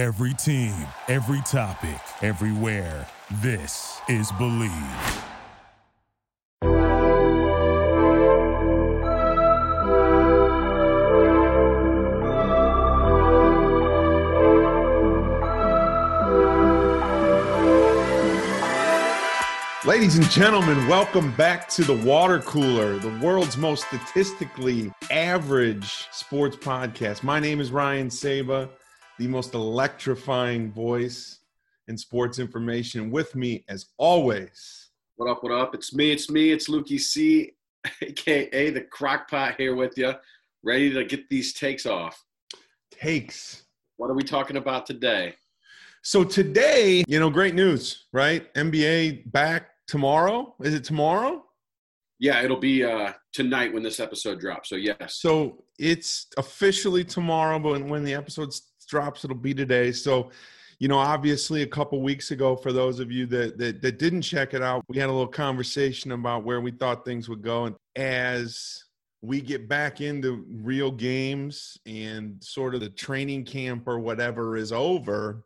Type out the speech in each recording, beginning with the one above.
Every team, every topic, everywhere. This is Believe. Ladies and gentlemen, welcome back to the Water Cooler, the world's most statistically average sports podcast. My name is Ryan Saba, the most electrifying voice in sports information. With me, as always, What up, what up? It's me, it's me, it's Lukey C, aka the Crockpot here with you, ready to get these takes off. takes. What are we talking about today? So today, you know, great news, right? NBA back tomorrow. Is it tomorrow? Yeah, it'll be uh, tonight when this episode drops. So, yes. So it's officially tomorrow, but when- the episode s- drops, it'll be today. So, you know, obviously, a couple weeks ago, for those of you that, that that didn't check it out, we had a little conversation about where we thought things would go, and as we get back into real games and sort of the training camp or whatever is over,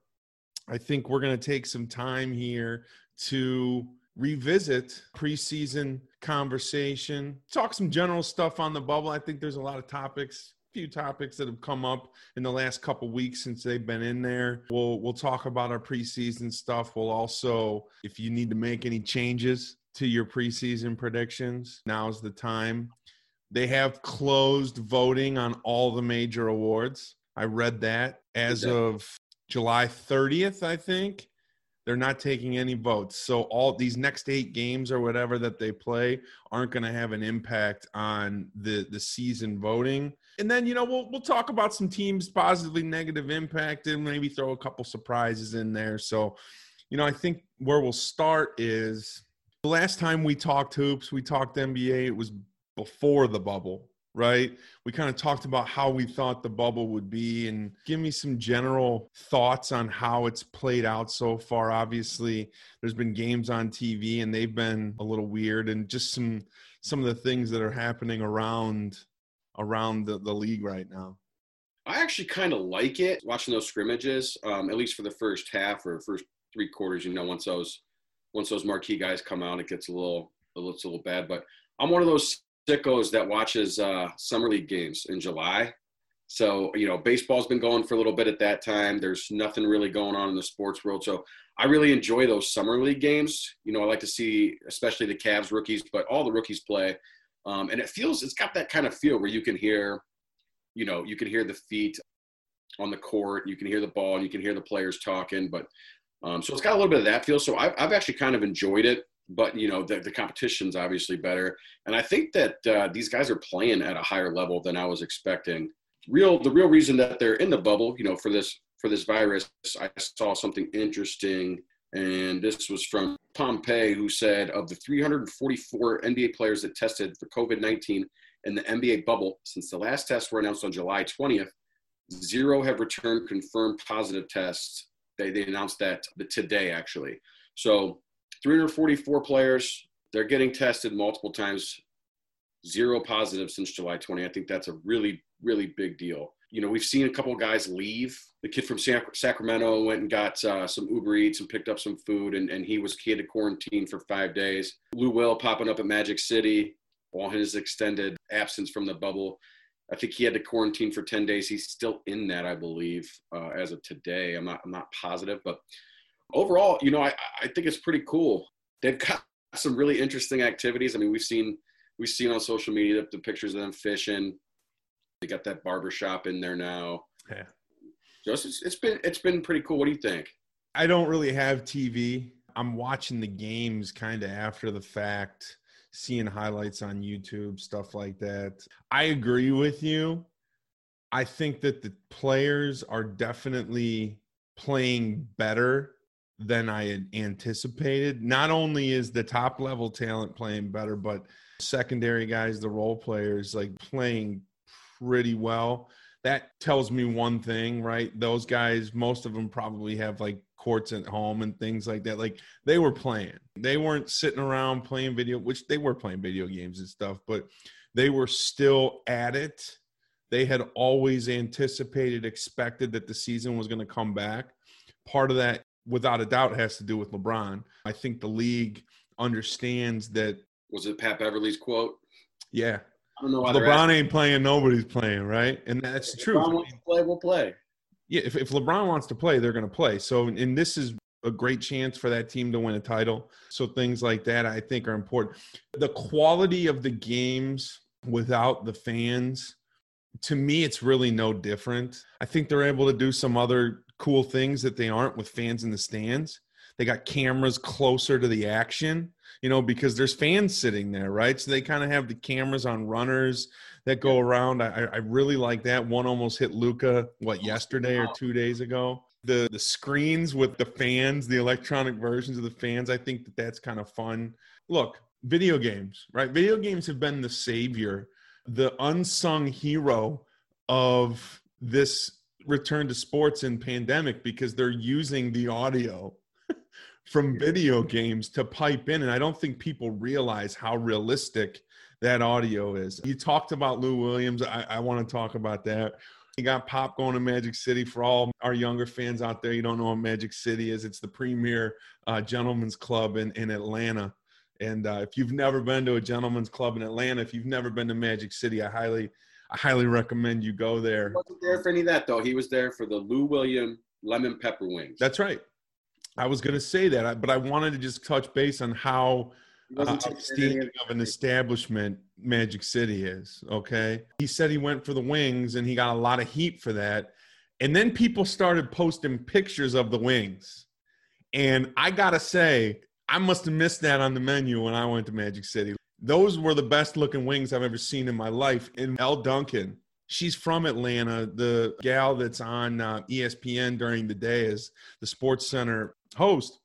I think we're going to take some time here to revisit preseason conversation, talk some general stuff on the bubble. I think there's a lot of topics, few topics that have come up in the last couple weeks since they've been in there. We'll we'll talk about our preseason stuff. We'll also, if you need to make any changes to your preseason predictions, now's the time. They have closed voting on all the major awards. I read that as of July 30th, I think. They're not taking any votes. So all these next eight games or whatever that they play aren't going to have an impact on the the season voting. And then you know we'll we'll talk about some teams positively negative impact and maybe throw a couple surprises in there. So, you know, I think where we'll start is the last time we talked hoops, we talked NBA, it was before the bubble, right? We kind of talked about how we thought the bubble would be and give me some general thoughts on how it's played out so far. Obviously, there's been games on TV and they've been a little weird and just some some of the things that are happening around around the, the league right now. I actually kind of like it watching those scrimmages, um, at least for the first half or first three quarters. You know, once those once those marquee guys come out, it gets a little it looks a little bad. But I'm one of those sickos that watches uh, summer league games in July. So you know, baseball's been going for a little bit at that time. There's nothing really going on in the sports world, so I really enjoy those summer league games. You know, I like to see, especially the Cavs rookies, but all the rookies play, um, and it feels it's got that kind of feel where you can hear, you know, you can hear the feet on the court, you can hear the ball, you can hear the players talking. But um, so it's got a little bit of that feel. So I've, I've actually kind of enjoyed it. But you know, the, the competition's obviously better, and I think that uh, these guys are playing at a higher level than I was expecting. Real, the real reason that they're in the bubble, you know, for this for this virus, I saw something interesting, and this was from Pompey, who said of the 344 NBA players that tested for COVID 19 in the NBA bubble since the last tests were announced on July 20th, zero have returned confirmed positive tests. They, they announced that today, actually. So 344 players, they're getting tested multiple times, zero positive since July 20. I think that's a really, really big deal. You know, we've seen a couple guys leave. The kid from Sac- Sacramento went and got uh, some Uber Eats and picked up some food, and, and he was he had to quarantine for five days. Lou Will popping up at Magic City while his extended absence from the bubble. I think he had to quarantine for 10 days. He's still in that, I believe, uh, as of today. I'm not, I'm not positive, but overall, you know, I, I think it's pretty cool. They've got some really interesting activities. I mean, we've seen, we've seen on social media the, the pictures of them fishing. They got that barber shop in there now. Yeah. So it's, it's been, it's been pretty cool. What do you think? I don't really have TV. I'm watching the games kind of after the fact, seeing highlights on YouTube, stuff like that. I agree with you. I think that the players are definitely playing better than I had anticipated. Not only is the top level talent playing better, but secondary guys, the role players, like playing pretty well. That tells me one thing, right? Those guys, most of them probably have like courts at home and things like that. Like they were playing. They weren't sitting around playing video, which they were playing video games and stuff, but they were still at it. they had always anticipated, expected that the season was going to come back. Part of that, without a doubt, has to do with LeBron. I think the league understands that. Was it Pat Beverly's quote? Yeah. Don't know why LeBron ain't playing, nobody's playing, right? And that's if true. LeBron wants to play, we'll play. Yeah, if, if LeBron wants to play, they're going to play. So, and this is a great chance for that team to win a title. So things like that, I think, are important. The quality of the games without the fans, to me, it's really no different. I think they're able to do some other cool things that they aren't with fans in the stands. They got cameras closer to the action, you know, because there's fans sitting there, right? So they kind of have the cameras on runners that go around. I, I really like that. One almost hit Luka, what, oh, yesterday or two days ago? The, the screens with the fans, the electronic versions of the fans, I think that that's kind of fun. Look, video games, right? Video games have been the savior, the unsung hero of this return to sports in pandemic because they're using the audio from video games to pipe in and i don't think people realize how realistic that audio is. You talked about lou williams. I, I want to talk about that. He got pop going to magic city. For all our younger fans out there you don't know what magic city is. It's the premier uh, gentleman's club in, in atlanta. And uh, if you've never been to a gentleman's club in atlanta if you've never been to magic city i highly i highly recommend you go there. He wasn't there for any of that though. He was there for the Lou William lemon pepper wings. that's right i was going to say that but i wanted to just touch base on how uh, wasn't taking any outstanding of an establishment Magic City is. Okay. He said he went for the wings and he got a lot of heat for that. And then people started posting pictures of the wings. And I got to say, I must have missed that on the menu when I went to Magic City. Those were the best looking wings I've ever seen in my life. And Elle Duncan, she's from Atlanta. The gal that's on uh, ESPN during the day is the SportsCenter host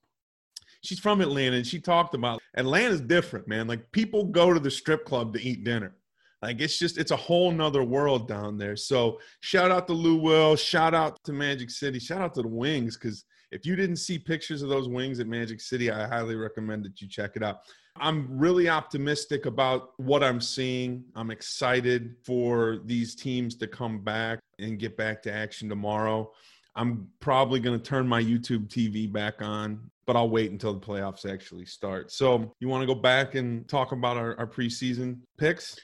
she's from Atlanta and she talked about Atlanta's different, man. Like people go to the strip club to eat dinner. Like it's just it's a whole nother world down there. So shout out to Lou Will, shout out to Magic City, shout out to the Wings because if you didn't see pictures of those wings at Magic City, I highly recommend that you check it out. I'm really optimistic about what I'm seeing. I'm excited for these teams to come back and get back to action tomorrow. I'm probably going to turn my YouTube TV back on, but I'll wait until the playoffs actually start. So, you want to go back and talk about our, our preseason picks?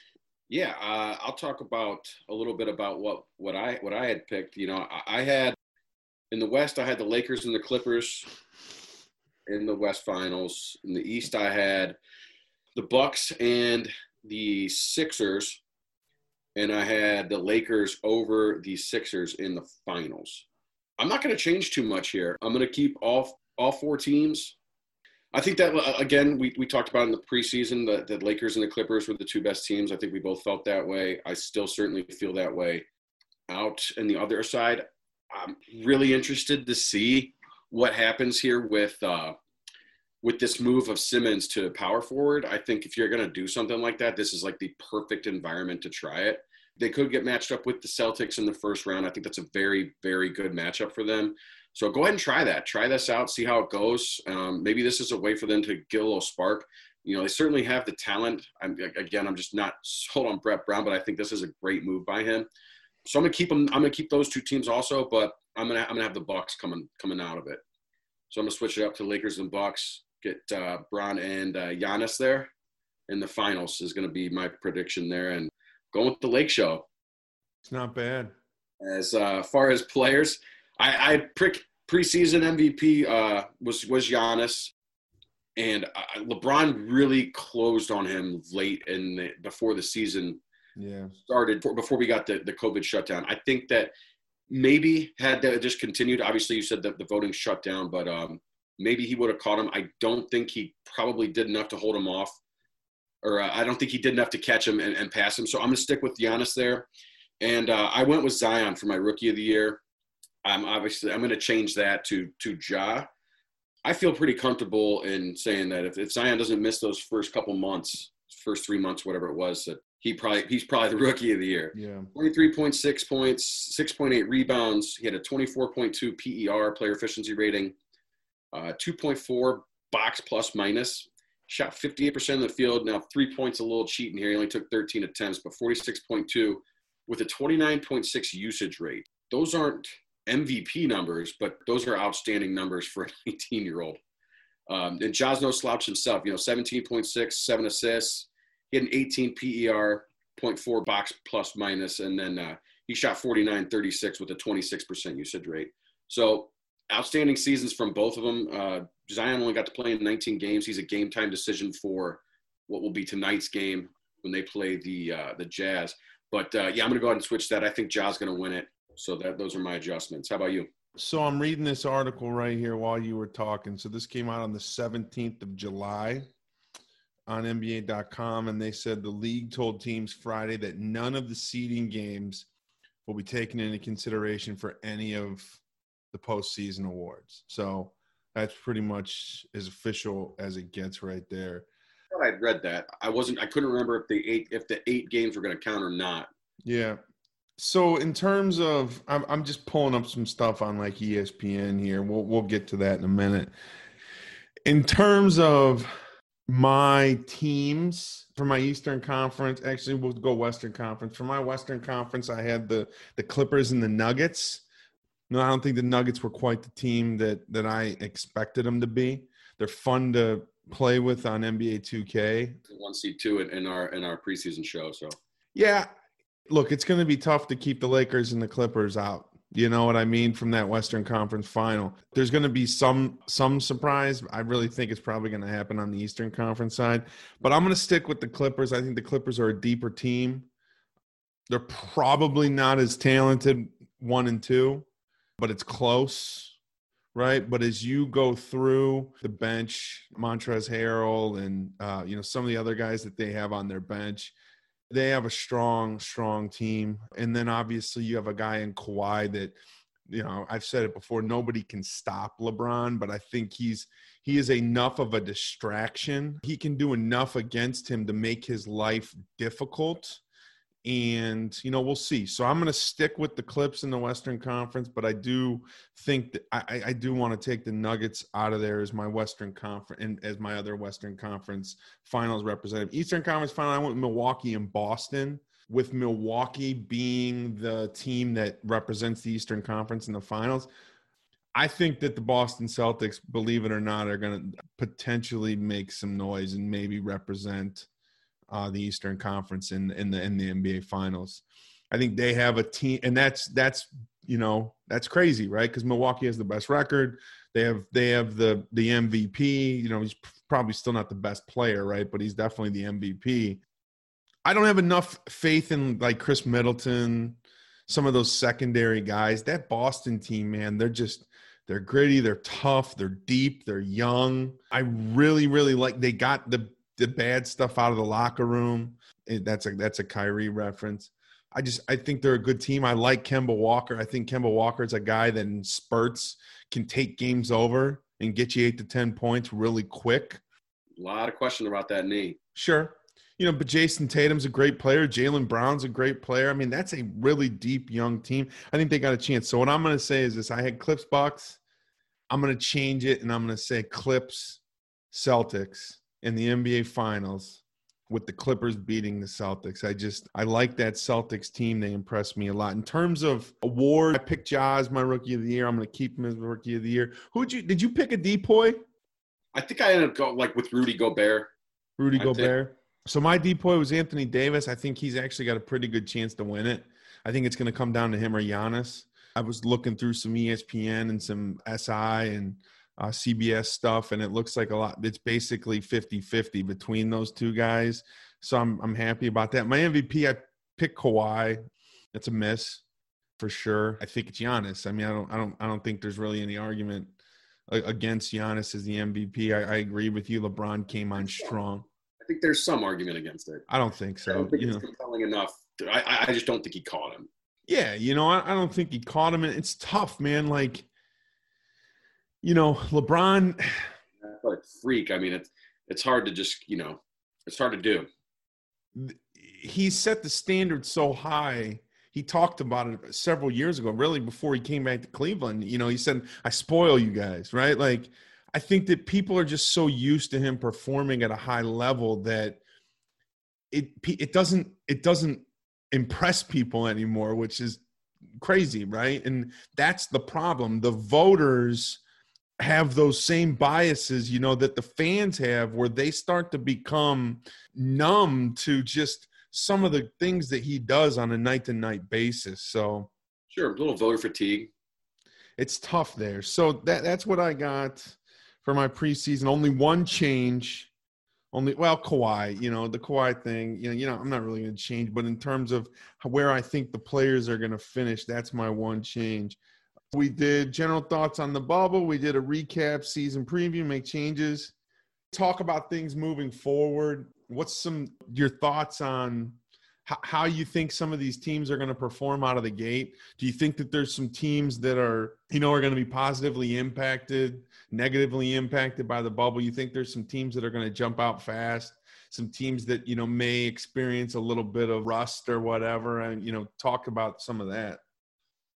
Yeah, uh, I'll talk about a little bit about what what I what I had picked. You know, I, I had in the West, I had the Lakers and the Clippers in the West Finals. In the East, I had the Bucks and the Sixers, and I had the Lakers over the Sixers in the finals. I'm not going to change too much here. I'm going to keep all all four teams. I think that uh, again, we, we talked about in the preseason that the Lakers and the Clippers were the two best teams. I think we both felt that way. I still certainly feel that way. Out in the other side, I'm really interested to see what happens here with uh, with this move of Simmons to power forward. I think if you're going to do something like that, this is like the perfect environment to try it. They could get matched up with the Celtics in the first round. I think that's a very, very good matchup for them. So go ahead and try that. Try this out. See how it goes. Um, maybe this is a way for them to get a little spark. You know, they certainly have the talent. I'm, again, I'm just not sold on Brett Brown, but I think this is a great move by him. So I'm gonna keep them. I'm gonna keep those two teams also, but I'm gonna I'm gonna have the Bucks coming coming out of it. So I'm gonna switch it up to Lakers and Bucks. Get uh, Bron and uh, Giannis there in the finals is gonna be my prediction there, and going with the Lake Show. It's not bad. As uh, far as players, I, I prick preseason MVP uh, was was Giannis, and uh, LeBron really closed on him late in the, before the season Yeah. started before we got the, the COVID shutdown. I think that maybe had that just continued, obviously you said that the voting shut down, but um, maybe he would have caught him. I don't think he probably did enough to hold him off, or uh, I don't think he did enough to catch him and, and pass him. So I'm going to stick with Giannis there. And uh, I went with Zion for my rookie of the year. I'm obviously I'm going to change that to to Ja. I feel pretty comfortable in saying that if, if Zion doesn't miss those first couple months, first three months, whatever it was, that he probably he's probably the rookie of the year. Yeah. 23.6 points, 6.8 rebounds. He had a 24.2 PER player efficiency rating, uh, 2.4 box plus minus. Shot 58% of the field. Now three points a little cheating here. He only took 13 attempts, but 46.2 with a 29.6 usage rate. Those aren't MVP numbers, but those are outstanding numbers for a 19 year old. Um, and Ja's no slouch himself, you know, 17.6, seven assists. He had an 18 PER, 0.4 box plus minus, and then uh, he shot 49 36 with a 26% usage rate. So outstanding seasons from both of them. Uh, Zion only got to play in 19 games. He's a game time decision for what will be tonight's game when they play the uh, the Jazz. But uh, yeah, I'm going to go ahead and switch that. I think Ja's going to win it. So that those are my adjustments. How about you? So I'm reading this article right here while you were talking. So this came out on the 17th of July on NBA.com, and they said the league told teams Friday that none of the seeding games will be taken into consideration for any of the postseason awards. So that's pretty much as official as it gets right there. I'd read that. I wasn't. I couldn't remember if the eight if the eight games were going to count or not. Yeah. So in terms of, I'm I'm just pulling up some stuff on like ESPN here. We'll we'll get to that in a minute. In terms of my teams for my Eastern Conference, actually we'll go Western Conference. For my Western Conference, I had the the Clippers and the Nuggets. No, I don't think the Nuggets were quite the team that that I expected them to be. They're fun to play with on NBA 2K. One seed two in our in our preseason show. So yeah, look, it's going to be tough to keep the Lakers and the Clippers out. You know what I mean from that Western Conference final. There's going to be some some surprise. I really think it's probably going to happen on the Eastern Conference side, but I'm going to stick with the Clippers. I think the Clippers are a deeper team. They're probably not as talented one and two, but it's close right? But as you go through the bench, Montrezl Harrell and uh, you know some of the other guys that they have on their bench, they have a strong, strong team. And then obviously you have a guy in Kawhi that, you know, I've said it before, nobody can stop LeBron, but I think he's he is enough of a distraction. He can do enough against him to make his life difficult and you know we'll see. So i'm going to stick with the clips in the western conference but i do think that i, I do want to take the nuggets out of there as my western conference and as my other western conference finals representative. Eastern conference final i went milwaukee and boston with milwaukee being the team that represents the eastern conference in the finals. I think that the Boston Celtics, believe it or not, are going to potentially make some noise and maybe represent uh, the Eastern Conference in in the in the NBA Finals. I think they have a team, and that's that's you know that's crazy, right? Because Milwaukee has the best record. They have they have the the MVP. You know, he's probably still not the best player, right? But he's definitely the MVP. I don't have enough faith in like Khris Middleton, some of those secondary guys. That Boston team, man, they're just they're gritty, they're tough, they're deep, they're young. I really, really like they got the the bad stuff out of the locker room. That's a that's a Kyrie reference. I just I think they're a good team. I like Kemba Walker. I think Kemba Walker is a guy that in spurts can take games over and get you eight to ten points really quick. A lot of question about that knee. Sure. You know, but Jayson Tatum's a great player. Jaylen Brown's a great player. I mean, that's a really deep young team. I think they got a chance. So what I'm going to say is this: I had Clips Bucks. I'm going to change it, and I'm going to say Clips Celtics in the NBA Finals with the Clippers beating the Celtics. I just I like that Celtics team. They impressed me a lot. In terms of award, I picked Ja's my rookie of the year. I'm going to keep him as rookie of the year. Who'd you did you pick a depoy? I think I ended up going like with Rudy Gobert. Rudy I Gobert. Think. So my depoy was Anthony Davis. I think he's actually got a pretty good chance to win it. I think it's going to come down to him or Giannis. I was looking through some ESPN and some SI and uh, CBS stuff, and it looks like a lot. It's basically 50 50 between those two guys. So I'm, I'm happy about that. My MVP, I picked Kawhi. That's a miss for sure. I think it's Giannis. I mean, I don't, I don't, I don't think there's really any argument against Giannis as the MVP. I, I agree with you. LeBron came on strong. I think there's some argument against it. I don't think so. I don't think you it's know. compelling enough. I, I just don't think he caught him. Yeah, you know, I, I don't think he caught him, and it's tough, man. Like you know, LeBron. Like freak. I mean, it's it's hard to just you know, it's hard to do. He set the standard so high. He talked about it several years ago, really before he came back to Cleveland. You know, he said, "I spoil you guys," right? Like, I think that people are just so used to him performing at a high level that it it doesn't it doesn't impress people anymore, which is crazy, right? And that's the problem. The voters have those same biases, you know, that the fans have where they start to become numb to just some of the things that he does on a night to night basis. So, sure, a little voter fatigue. It's tough there. So that that's what I got for my preseason. Only one change. Only well, Kawhi. You know the Kawhi thing. You know, you know, I'm not really going to change, but in terms of where I think the players are going to finish, that's my one change. We did general thoughts on the bubble. We did a recap, season preview, make changes, talk about things moving forward what's some your thoughts on how, how you think some of these teams are going to perform out of the gate? Do you think that there's some teams that are you know are going to be positively impacted, negatively impacted by the bubble? You think there's some teams that are going to jump out fast? Some teams that you know may experience a little bit of rust or whatever, and you know talk about some of that.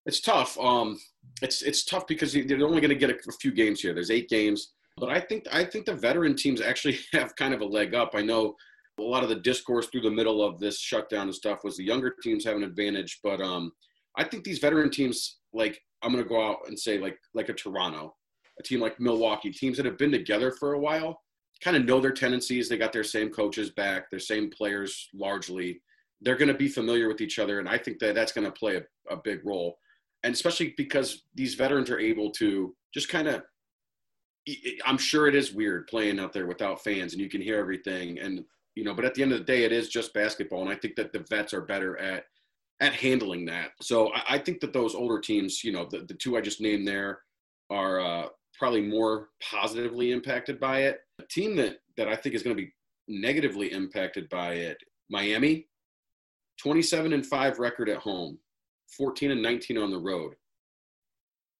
It's tough. Um, it's it's tough because they're only going to get a few games here. There's eight games. But I think I think the veteran teams actually have kind of a leg up. I know a lot of the discourse through the middle of this shutdown and stuff was the younger teams have an advantage, but um, I think these veteran teams, like I'm going to go out and say like like a Toronto, a team like Milwaukee, teams that have been together for a while, kind of know their tendencies. They got their same coaches back, their same players largely. They're going to be familiar with each other, and I think that that's going to play a, a big role. And especially because these veterans are able to just kind of I'm sure it is weird playing out there without fans and you can hear everything and you know but at the end of the day it is just basketball and I think that the vets are better at at handling that. So I, I think that those older teams you know the, the two I just named there are uh, probably more positively impacted by it. A team that that I think is going to be negatively impacted by it Miami 27 and 5 record at home 14 and 19 on the road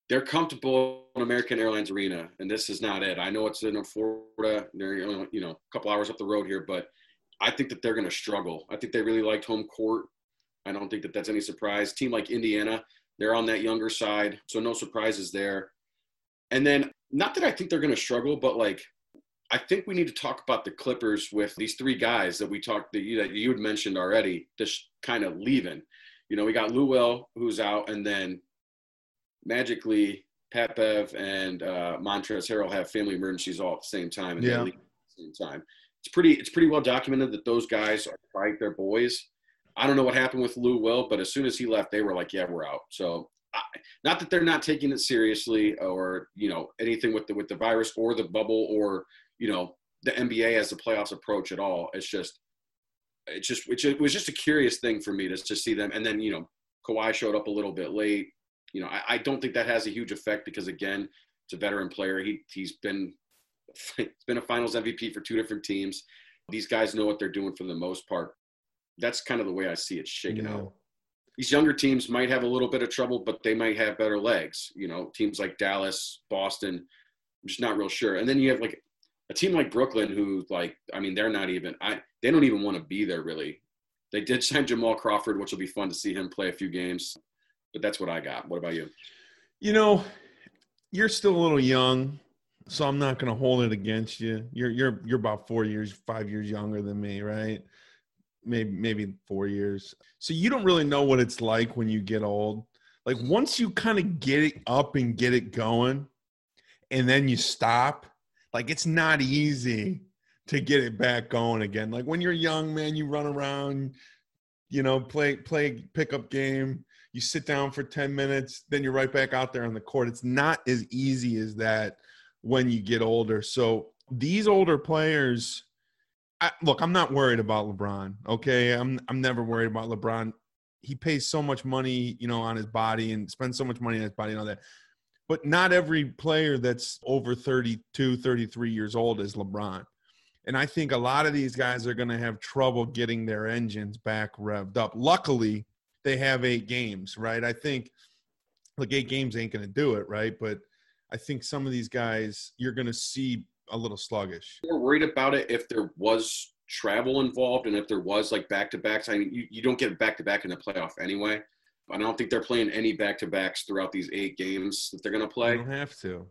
they're comfortable in American Airlines Arena, and this is not it. I know it's in Florida, they're you know a couple hours up the road here, but I think that they're going to struggle. I think they really liked home court. I don't think that that's any surprise. Team like Indiana, they're on that younger side, so no surprises there. And then, not that I think they're going to struggle, but like I think we need to talk about the Clippers with these three guys that we talked that you, that you had mentioned already, just kind of leaving. You know, we got Lou Will who's out, and then magically Pat Bev and uh, Montrezl Harrell have family emergencies all at the same time and yeah. at the same time. It's pretty it's pretty well documented that those guys are fight their boys. I don't know what happened with Lou Will, but as soon as he left, they were like, "Yeah, we're out." So, I, not that they're not taking it seriously or you know anything with the with the virus or the bubble or you know the NBA as the playoffs approach at all. It's just it's just it was just a curious thing for me to to see them. And then you know Kawhi showed up a little bit late you know, I, I, don't think that has a huge effect because again, it's a veteran player. He he's been he's been a Finals MVP for two different teams. These guys know what they're doing for the most part. That's kind of the way I see it shaking yeah. out. These younger teams might have a little bit of trouble, but they might have better legs. You know, teams like Dallas, Boston. I'm just not real sure. And then you have like a team like Brooklyn, who like I mean, they're not even I they don't even want to be there really. They did sign Jamal Crawford, which will be fun to see him play a few games but that's what I got. What about you? You know, you're still a little young, so I'm not going to hold it against you. You're you're you're about four years, five years younger than me, right? Maybe maybe four years. So you don't really know what it's like when you get old. Like once you kind of get it up and get it going, and then you stop. Like it's not easy to get it back going again. Like when you're young, man, you run around, you know, play play pickup game you sit down for 10 minutes, then you're right back out there on the court. It's not as easy as that when you get older. So these older players, I, look, I'm not worried about LeBron. Okay, I'm I'm never worried about LeBron. He pays so much money, you know, on his body and spends so much money on his body and all that. But not every player that's over 32, 33 years old is LeBron. And I think a lot of these guys are going to have trouble getting their engines back revved up. Luckily, they have eight games, right? I think like eight games ain't going to do it, right? But I think some of these guys you're going to see a little sluggish. We're worried about it if there was travel involved and if there was like back to backs. I mean, you, you don't get back to back in the playoff anyway. I don't think they're playing any back to backs throughout these eight games that they're going to play. You don't have to.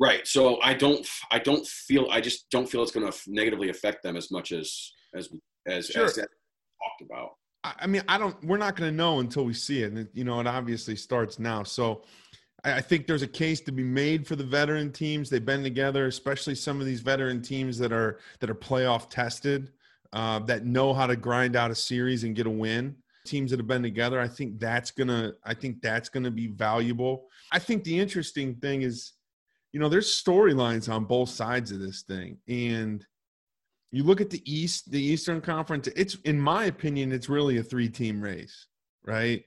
Right. So I don't. I don't feel. I just don't feel it's going to negatively affect them as much as as as, sure. as talked about I mean, I don't. We're not going to know until we see it. And you know, it obviously starts now. So, I think there's a case to be made for the veteran teams. They've been together, especially some of these veteran teams that are that are playoff tested, uh, that know how to grind out a series and get a win. Teams that have been together, I think that's gonna. I think that's gonna be valuable. I think the interesting thing is, you know, there's storylines on both sides of this thing, and you look at the East, the Eastern Conference, it's in my opinion, it's really a three-team race, right?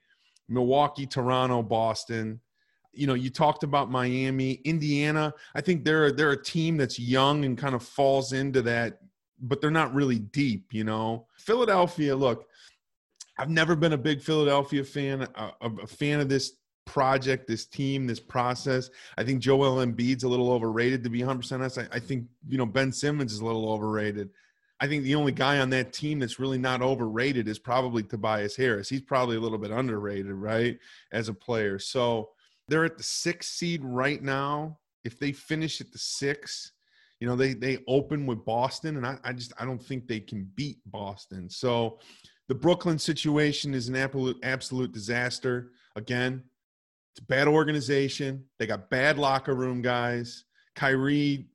Milwaukee, Toronto, Boston. You know, you talked about Miami, Indiana. I think they're they're a team that's young and kind of falls into that, but they're not really deep. You know, Philadelphia. Look, I've never been a big Philadelphia fan, uh, a, a fan of this project, this team, this process. I think Joel Embiid's a little overrated to be 100% honest. I, I think, you know, Ben Simmons is a little overrated. I think the only guy on that team that's really not overrated is probably Tobias Harris. He's probably a little bit underrated, right, as a player. So they're at the sixth seed right now. If they finish at the six, you know, they they open with Boston, and I, I just I don't think they can beat Boston. So the Brooklyn situation is an absolute absolute disaster. Again, it's bad organization. They got bad locker room guys. Kyrie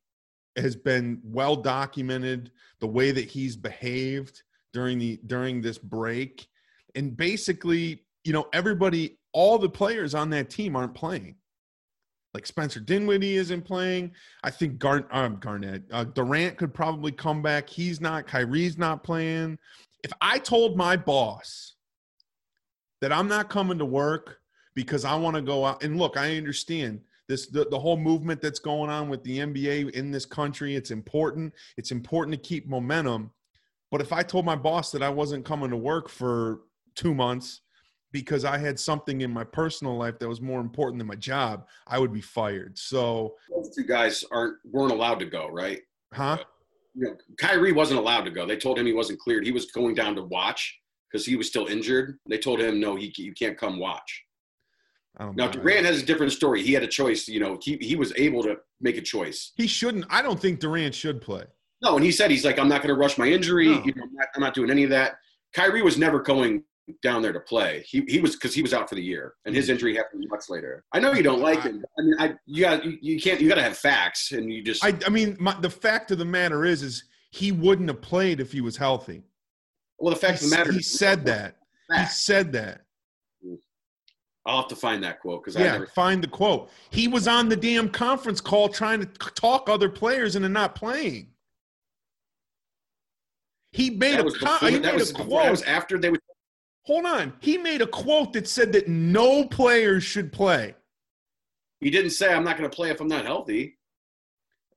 has been well documented the way that he's behaved during the during this break. And basically, you know, everybody, all the players on that team aren't playing. Like Spencer Dinwiddie isn't playing. I think Gar- um, Garnett, uh, Durant could probably come back. He's not. Kyrie's not playing. If I told my boss that I'm not coming to work because I want to go out and look, I understand this the, the whole movement that's going on with the NBA in this country. It's important. It's important to keep momentum. But if I told my boss that I wasn't coming to work for two months because I had something in my personal life that was more important than my job, I would be fired. So those two guys aren't weren't allowed to go, right? Huh? Uh, you know, Kyrie wasn't allowed to go. They told him he wasn't cleared. He was going down to watch because he was still injured. They told him no, he you can't come watch. Now Durant has a different story. He had a choice. You know, he he was able to make a choice. He shouldn't. I don't think Durant should play. No, and he said he's like, I'm not going to rush my injury. No. You know, I'm not, I'm not doing any of that. Kyrie was never going down there to play. He he was because he was out for the year, and his mm-hmm. injury happened much later. I know you don't like him. I mean, I you got you, you can't you got to have facts, and you just. I I mean, my, the fact of the matter is, is he wouldn't have played if he was healthy. Well, the fact he, of the matter, he said that. He said that. I'll have to find that quote because yeah, I never find the quote. He was on the damn conference call trying to talk other players into not playing. He made that a, before, he made was, a quote. That was after they were. Hold on. He made a quote that said that no players should play. He didn't say I'm not going to play if I'm not healthy.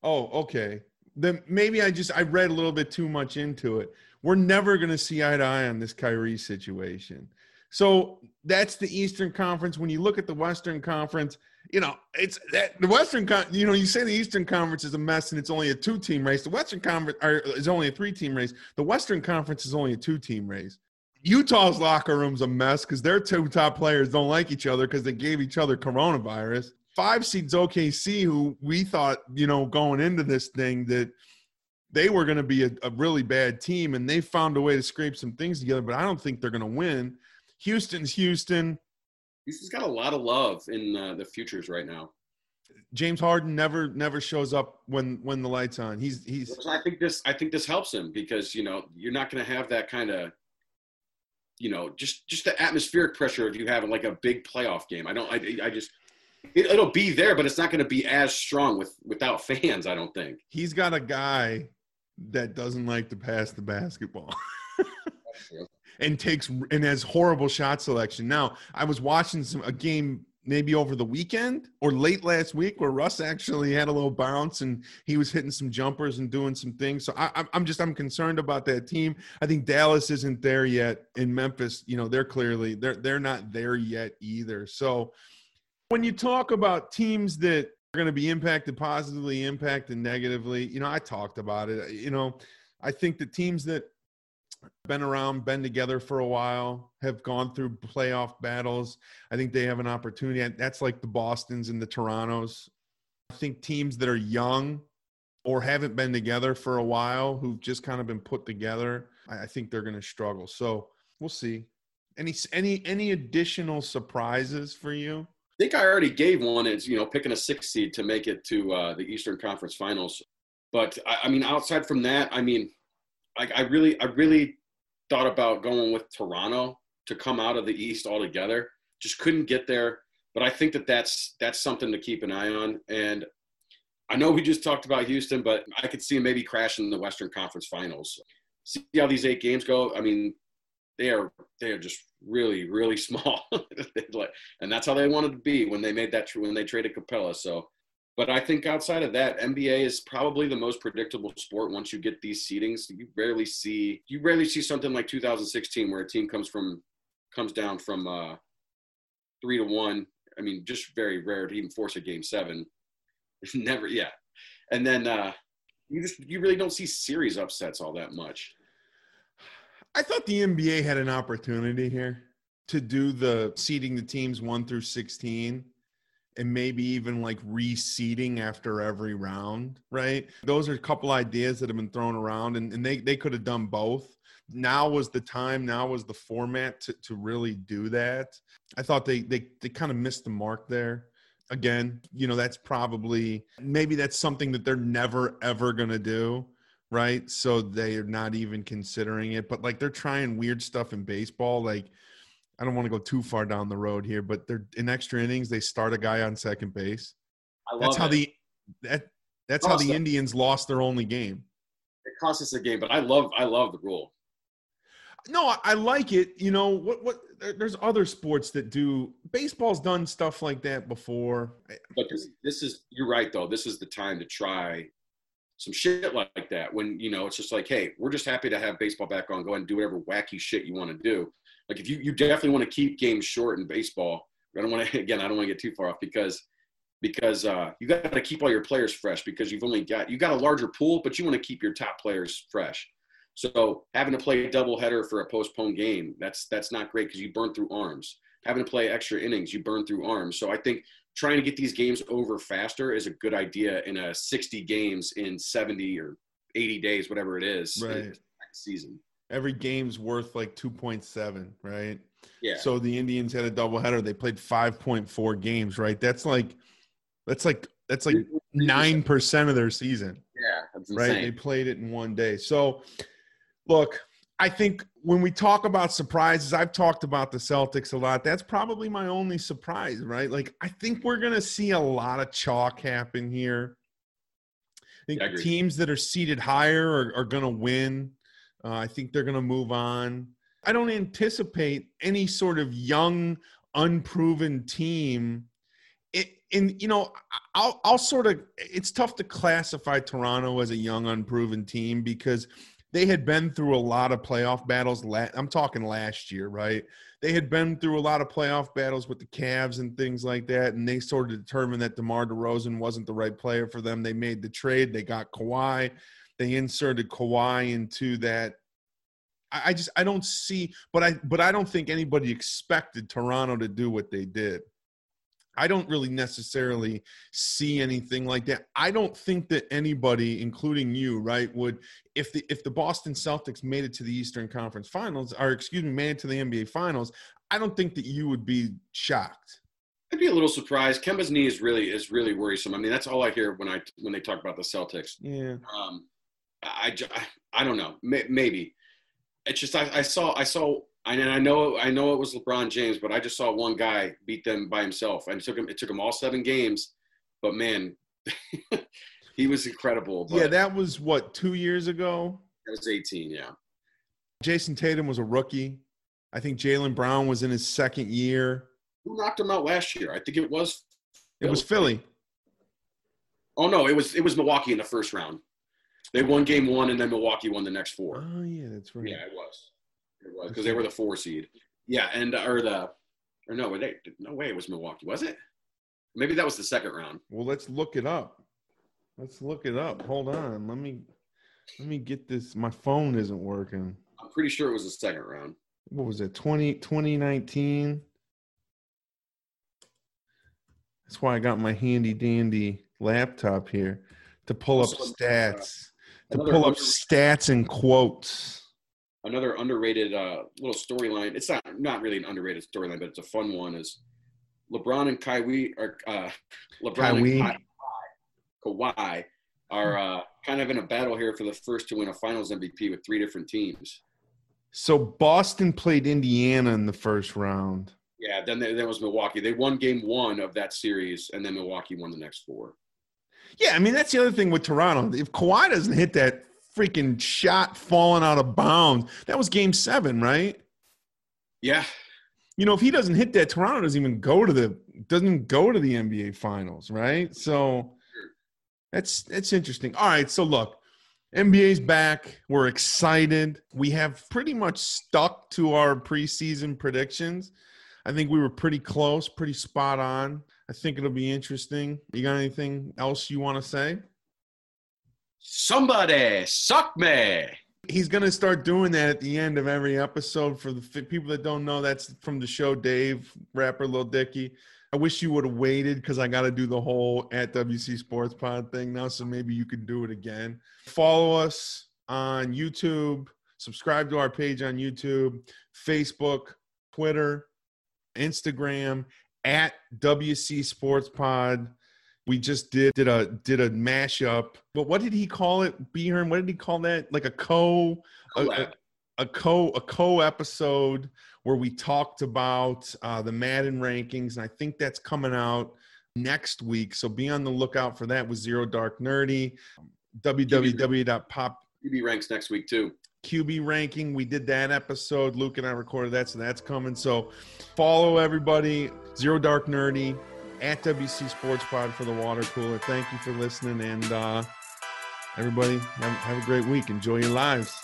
Oh, okay. Then maybe I just I read a little bit too much into it. We're never going to see eye to eye on this Kyrie situation. So that's the Eastern Conference. When you look at the Western Conference, you know, it's that the Western, Con- you know, you say the Eastern Conference is a mess and it's only a two team race. The Western Conference is only a three team race. The Western Conference is only a two team race. Utah's locker room's a mess because their two top players don't like each other because they gave each other coronavirus. Five seeds OKC, who we thought, you know, going into this thing that they were going to be a, a really bad team and they found a way to scrape some things together, but I don't think they're going to win. Houston's Houston. Houston's got a lot of love in uh, the futures right now. James Harden never never shows up when when the lights on. He's he's. I think this I think this helps him because you know you're not going to have that kind of, you know, just just the atmospheric pressure of you having like a big playoff game. I don't. I I just. It, it'll be there, but it's not going to be as strong with without fans. I don't think he's got a guy that doesn't like to pass the basketball and takes and has horrible shot selection. Now, I was watching some a game maybe over the weekend or late last week where Russ actually had a little bounce and he was hitting some jumpers and doing some things. So I, am just I'm concerned about that team. I think Dallas isn't there yet. In Memphis, you know, they're clearly they're they're not there yet either. So when you talk about teams that are going to be impacted positively, impacted negatively, you know, I talked about it. You know, I think the teams that been around, been together for a while, have gone through playoff battles. I think they have an opportunity. That's like the Boston's and the Torontos. I think teams that are young or haven't been together for a while, who've just kind of been put together, I think they're going to struggle. So We'll see. Any any any additional surprises for you? I think I already gave one. It's you know picking a six seed to make it to uh, the Eastern Conference Finals. But I, I mean, outside from that, I mean, I, I really I really thought about going with Toronto to come out of the East altogether. Just couldn't get there. But I think that that's that's something to keep an eye on. And I know we just talked about Houston, but I could see maybe crashing the Western Conference Finals. See how these eight games go. I mean, they are they are just really really small, and that's how they wanted to be when they made that when they traded Capela. So, but I think outside of that, NBA is probably the most predictable sport. Once you get these seedings, you rarely see you rarely see something like 2016 where a team comes from comes down from uh, three to one. I mean, just very rare to even force a game seven. Never, yeah. And then uh, you just you really don't see series upsets all that much. I thought the NBA had an opportunity here to do the seeding the teams one through 16 and maybe even like reseeding after every round, right? Those are a couple ideas that have been thrown around and, and they, they could have done both. Now was the time, now was the format to, to really do that. I thought they they they kind of missed the mark there. Again, you know, that's probably maybe that's something that they're never ever gonna do right? So they're not even considering it. But like they're trying weird stuff in baseball. Like I don't want to go too far down the road here, but they're in extra innings. They start a guy on second base. that's how it. the that that's how the Indians lost their only game. It cost us a game, but I love I love the rule. No, I like it. You know what? What there's other sports that do. Baseball's done stuff like that before. But this, this is you're right though. This is the time to try some shit like that when you know it's just like hey we're just happy to have baseball back on. Go ahead and do whatever wacky shit you want to do. Like if you you definitely want to keep games short in baseball i don't want to again i don't want to get too far off because because uh, you got to keep all your players fresh because you've only got you got a larger pool but you want to keep your top players fresh. So having to play a double header for a postponed game that's that's not great because you burn through arms. Having to play extra innings you burn through arms. So i think trying to get these games over faster is a good idea in a 60 games in 70 or 80 days, whatever it is, right. season. Every game's worth like 2.7, right? Yeah. So the Indians had a doubleheader. They played 5.4 games, right? That's like, that's like, that's like nine percent of their season. Yeah, right. They played it in one day. So, look, I think when we talk about surprises, I've talked about the Celtics a lot. That's probably my only surprise, right? Like, I think we're going to see a lot of chalk happen here. I think yeah, I teams that are seated higher are, are going to win. Uh, I think they're going to move on. I don't anticipate any sort of young, unproven team. It, and you know, I'll, I'll sort of. It's tough to classify Toronto as a young, unproven team because they had been through a lot of playoff battles. I'm talking last year, right? They had been through a lot of playoff battles with the Cavs and things like that, and they sort of determined that DeMar DeRozan wasn't the right player for them. They made the trade. They got Kawhi. They inserted Kawhi into that. I just I don't see, but I but I don't think anybody expected Toronto to do what they did. I don't really necessarily see anything like that. I don't think that anybody, including you, right, would if the if the Boston Celtics made it to the Eastern Conference Finals, or excuse me, made it to the NBA Finals, I don't think that you would be shocked. I'd be a little surprised. Kemba's knee is really is really worrisome. I mean, that's all I hear when I when they talk about the Celtics. Yeah. Um, I, I, I don't know. Maybe it's just I, I saw I saw and I know I know it was LeBron James, but I just saw one guy beat them by himself, and it took him it took him all seven games. But man, he was incredible. yeah, that was what two years ago. That was eighteen. Yeah. Jayson Tatum was a rookie. I think Jaylen Brown was in his second year. Who knocked him out last year? I think it was. It was Philly. Oh no, it was it was Milwaukee in the first round. They won game one, and then Milwaukee won the next four. Oh yeah, that's right. Yeah, it was. It was because they were the four seed. Yeah, and uh, or the or no, they, no way it was Milwaukee, was it? Maybe that was the second round. Well, let's look it up. Let's look it up. Hold on. Let me let me get this. My phone isn't working. I'm pretty sure it was the second round. What was it? 20, 2019? That's why I got my handy dandy laptop here to pull oh, up uh, stats. To pull up stats and quotes. Another underrated uh, little storyline. It's not not really an underrated storyline, but it's a fun one. Is LeBron and Kyrie or uh, LeBron Kyrie. and Kawhi, Kawhi are uh, kind of in a battle here for the first to win a Finals MVP with three different teams. So Boston played Indiana in the first round. Yeah, then there, there was Milwaukee. They won Game One of that series, and then Milwaukee won the next four. Yeah, I mean that's the other thing with Toronto. If Kawhi doesn't hit that freaking shot falling out of bounds, that was Game Seven, right? Yeah, You know, if he doesn't hit that, Toronto doesn't even go to the doesn't even go to the NBA Finals, right? So that's that's interesting. All right, so look, NBA's back. We're excited. We have pretty much stuck to our preseason predictions. I think we were pretty close, pretty spot on. I think it'll be interesting. You got anything else you want to say? Somebody suck me. He's going to start doing that at the end of every episode. For the fi- people that don't know, that's from the show Dave, rapper Lil Dicky. I wish you would have waited because I got to do the whole at WC Sports Pod thing now. So maybe you could do it again. Follow us on YouTube, subscribe to our page on YouTube, Facebook, Twitter, Instagram at WC Sports Pod. We just did did a did a mashup. But what did he call it? Behern? What did he call that? Like a co a, a, a co a co episode where we talked about uh, the Madden rankings, and I think that's coming out next week. So be on the lookout for that with Zero Dark Nerdy. www.pop QB ranks next week too. QB ranking. We did that episode. Luke and I recorded that, so that's coming. So follow everybody. Zero Dark Nerdy at WC Sports Pod for the water cooler. Thank you for listening, and uh, everybody have, have a great week. Enjoy your lives.